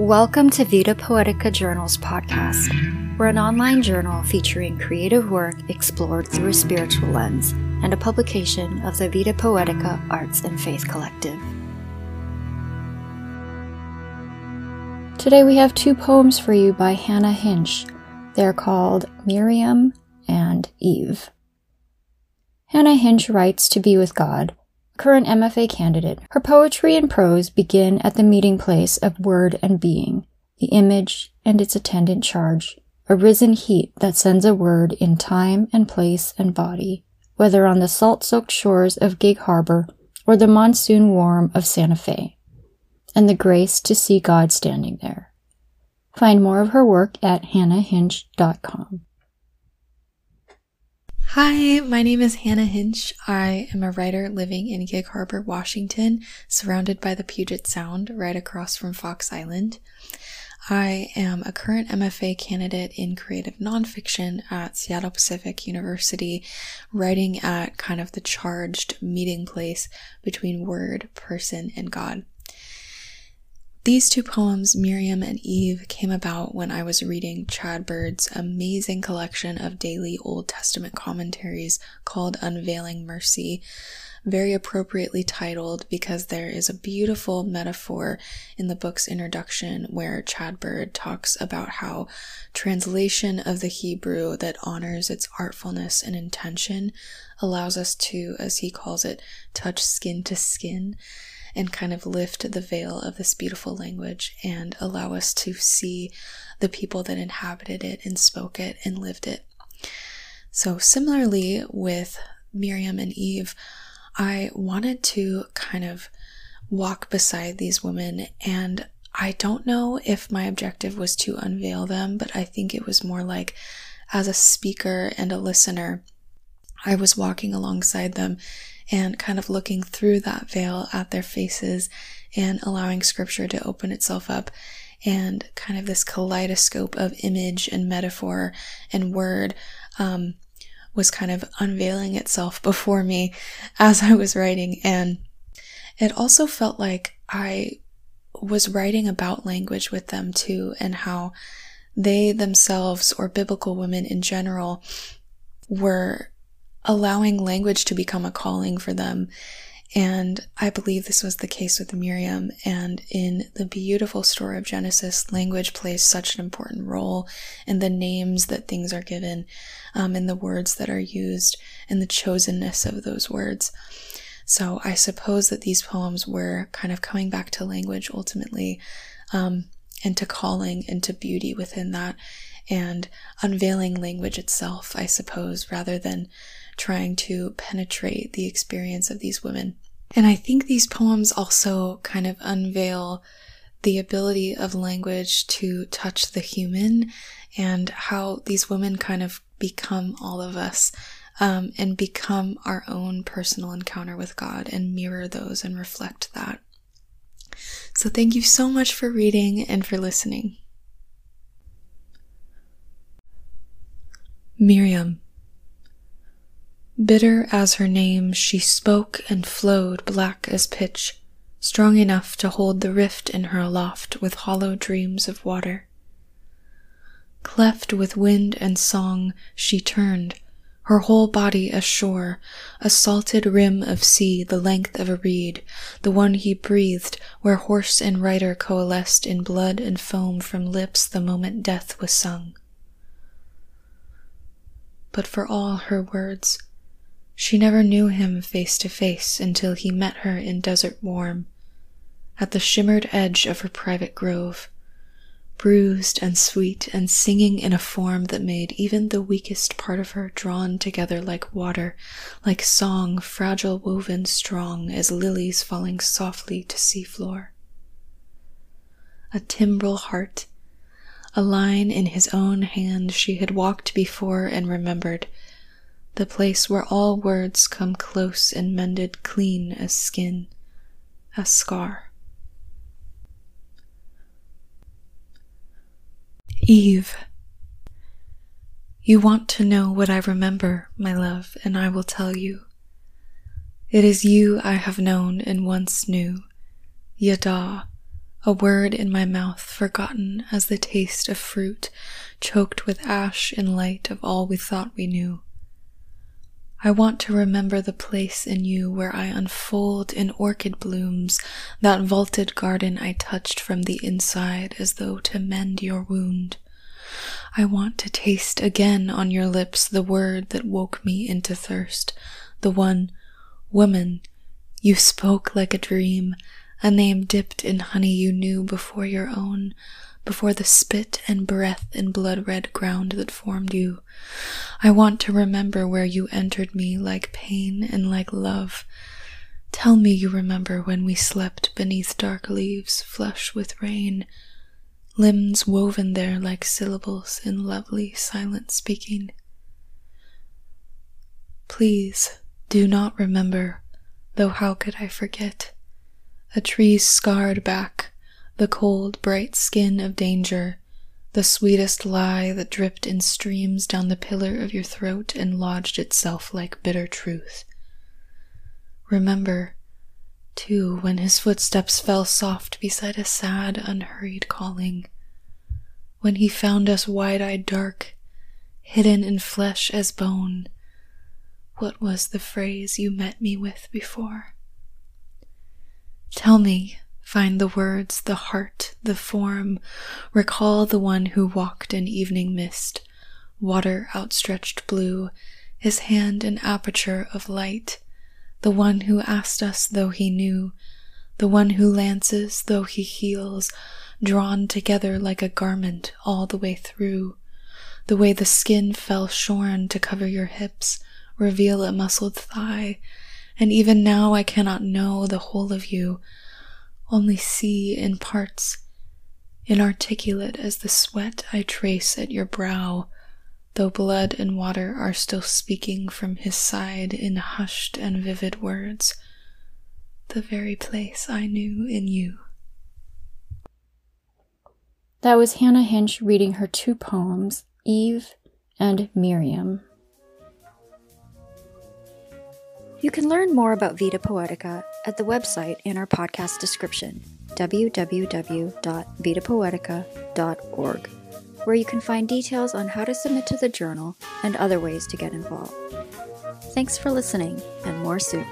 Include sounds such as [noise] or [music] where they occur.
Welcome to Vita Poetica Journals podcast. We're an online journal featuring creative work explored through a spiritual lens and a publication of the Vita Poetica Arts and Faith Collective. Today we have two poems for you by Hannah Hinsch. They're called Miryam and Eve. Hannah Hinsch writes to be with God, current MFA candidate. Her poetry and prose begin at the meeting place of word and being, the image and its attendant charge, a risen heat that sends a word in time and place and body, whether on the salt soaked shores of Gig Harbor or the monsoon warm of Santa Fe, and the grace to see God standing there. Find more of her work at hannahhinsch.com. Hi, my name is Hannah Hinsch. I am a writer living in Gig Harbor, Washington, surrounded by the Puget Sound, right across from Fox Island. I am a current MFA candidate in creative nonfiction at Seattle Pacific University, writing at kind of the charged meeting place between word, person, and God. These two poems, Miryam and Eve, came about when I was reading Chad Bird's amazing collection of daily Old Testament commentaries called Unveiling Mercy, very appropriately titled because there is a beautiful metaphor in the book's introduction where Chad Bird talks about how translation of the Hebrew that honors its artfulness and intention allows us to, as he calls it, touch skin to skin and kind of lift the veil of this beautiful language and allow us to see the people that inhabited it and spoke it and lived it. So, similarly with Miriam and Eve, I wanted to kind of walk beside these women and I don't know if my objective was to unveil them, but I think it was more like as a speaker and a listener, I was walking alongside them and kind of looking through that veil at their faces and allowing scripture to open itself up and kind of this kaleidoscope of image and metaphor and word um, was kind of unveiling itself [laughs] before me as I was writing. And it also felt like I was writing about language with them too, and how they themselves, or biblical women in general, were allowing language to become a calling for them. And I believe this was the case with Miriam. And in the beautiful story of Genesis, language plays such an important role in the names that things are given, um, in the words that are used, and the chosenness of those words. So I suppose that these poems were kind of coming back to language ultimately, um, and to calling and to beauty within that, and unveiling language itself, I suppose, rather than trying to penetrate the experience of these women. And I think these poems also kind of unveil the ability of language to touch the human and how these women kind of become all of us um, and become our own personal encounter with God and mirror those and reflect that. So, thank you so much for reading and for listening. Miryam. Bitter as her name, she spoke and flowed black as pitch, strong enough to hold the rift in her aloft with hollow dreams of water. Cleft with wind and song, she turned, her whole body ashore, a salted rim of sea the length of a reed, the one he breathed, where horse and rider coalesced in blood and foam from lips the moment death was sung. But for all her words, she never knew him face to face until he met her in desert warm, at the shimmered edge of her private grove, bruised and sweet and singing in a form that made even the weakest part of her drawn together like water, like song fragile woven strong as lilies falling softly to seafloor. A timbrel heart, a line in his own hand she had walked before and remembered, the place where all words come close and mended clean as skin, a scar. Eve. You want to know what I remember, my love, and I will tell you. It is you I have known and once knew, Yada, a word in my mouth forgotten as the taste of fruit, choked with ash in light of all we thought we knew. I want to remember the place in you where I unfold in orchid blooms that vaulted garden I touched from the inside as though to mend your wound. I want to taste again on your lips the word that woke me into thirst, the one, woman, you spoke like a dream, a name dipped in honey you knew before your own, before the spit and breath and blood red ground that formed you. I want to remember where you entered me like pain and like love. Tell me you remember when we slept beneath dark leaves flush with rain, limbs woven there like syllables in lovely silent speaking. Please do not remember, though how could I forget? A tree's scarred back, the cold, bright skin of danger, the sweetest lie that dripped in streams down the pillar of your throat and lodged itself like bitter truth. Remember, too, when his footsteps fell soft beside a sad, unhurried calling, when he found us wide eyed dark, hidden in flesh as bone. What was the phrase you met me with before? Tell me, Find the words, the heart, the form. Recall the one who walked in evening mist, water outstretched blue, his hand an aperture of light. The one who asked us though he knew, the one who lances though he heals, drawn together like a garment all the way through. The way the skin fell shorn to cover your hips, reveal a muscled thigh, and even now I cannot know the whole of you only see in parts, inarticulate as the sweat I trace at your brow, though blood and water are still speaking from his side in hushed and vivid words, the very place I knew in you. That was Hannah Hinsch reading her two poems, Eve and Miryam. You can learn more about Vita Poetica at the website in our podcast description, www.vitapoetica.org, where you can find details on how to submit to the journal and other ways to get involved. Thanks for listening, and more soon.